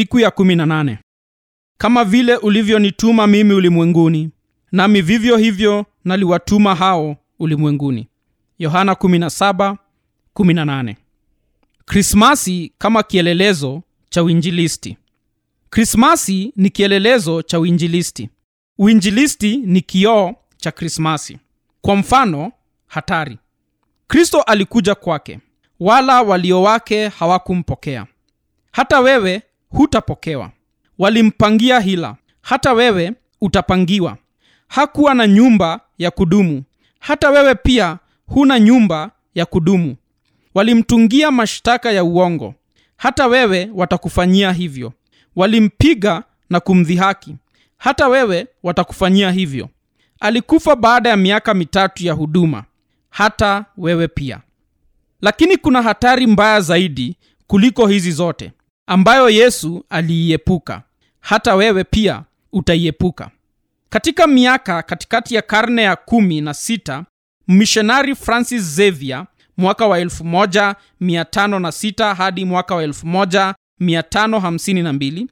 siku ya 18 kama vile ulivyonituma mimi ulimwenguni nami vivyo hivyo naliwatuma hao ulimwenguni. Yohana 17:18 krismasi kama kielelezo cha uinjilisti. Krismasi ni kielelezo cha uinjilisti. Uinjilisti ni kioo cha krismasi. Kwa mfano hatari. Kristo alikuja kwake. Wala walio wake hawakumpokea. Hata wewe hutapokewa. Walimpangia hila. Hata wewe utapangiwa. Hakuwa na nyumba ya kudumu. Hata wewe pia huna nyumba ya kudumu. Walimtungia mashtaka ya uongo. Hata wewe watakufanyia hivyo. Walimpiga na kumdhihaki. Hata wewe watakufanyia hivyo. Alikufa baada ya miaka mitatu ya huduma. Hata wewe pia. Lakini kuna hatari mbaya zaidi kuliko hizi zote ambayo yesu aliiepuka. Hata wewe pia utaiepuka. Katika miaka katikati ya karne ya kumi na sita mishonari francis xavier mwaka wa 1506 hadi mwaka wa 1552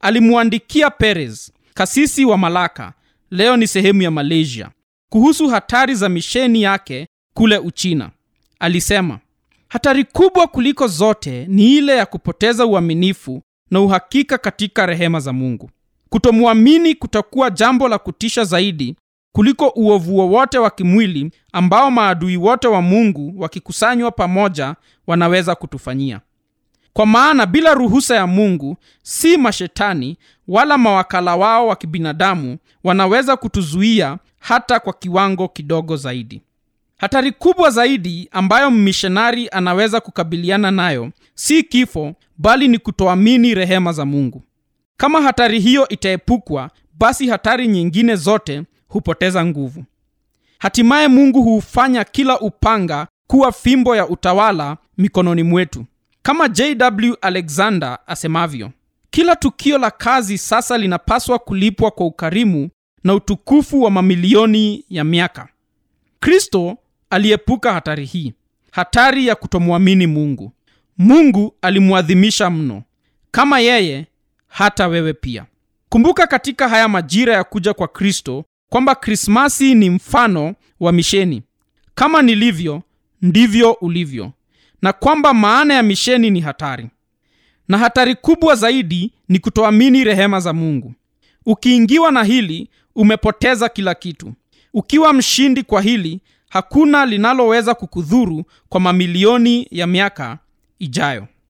alimwandikia perez kasisi wa malaka leo ni sehemu ya malaysia kuhusu hatari za misheni yake kule uchina. Alisema hatari kubwa kuliko zote ni ile ya kupoteza uaminifu na uhakika katika rehema za mungu. Kutomwamini kutakuwa jambo la kutisha zaidi kuliko uovu wowote wa kimwili ambao maadui wote wa mungu wakikusanywa pamoja wanaweza kutufanyia. Kwa maana bila ruhusa ya mungu si mashetani wala mawakala wao wa kibinadamu wanaweza kutuzuia hata kwa kiwango kidogo zaidi hatari kubwa zaidi ambayo mmishonari anaweza kukabiliana nayo si kifo bali ni kutoamini rehema za mungu. Kama hatari hiyo itaepukwa basi hatari nyingine zote hupoteza nguvu. Hatimaye mungu huufanya kila upanga kuwa fimbo ya utawala mikononi mwetu. Kama jw alexander asemavyo kila tukio la kazi sasa linapaswa kulipwa kwa ukarimu na utukufu wa mamilioni ya miaka. Kristo aliepuka hatari hii hatari ya kutomwamini mungu. Mungu alimwadhimisha mno. Kama yeye hata wewe pia. Kumbuka katika haya majira ya kuja kwa kristo kwamba krismasi ni mfano wa misheni. Kama nilivyo ndivyo ulivyo. Na kwamba maana ya misheni ni hatari. Na hatari kubwa zaidi ni kutoamini rehema za mungu. Ukiingiwa na hili umepoteza kila kitu. Ukiwa mshindi kwa hili hakuna linaloweza kukudhuru kwa mamilioni ya miaka ijayo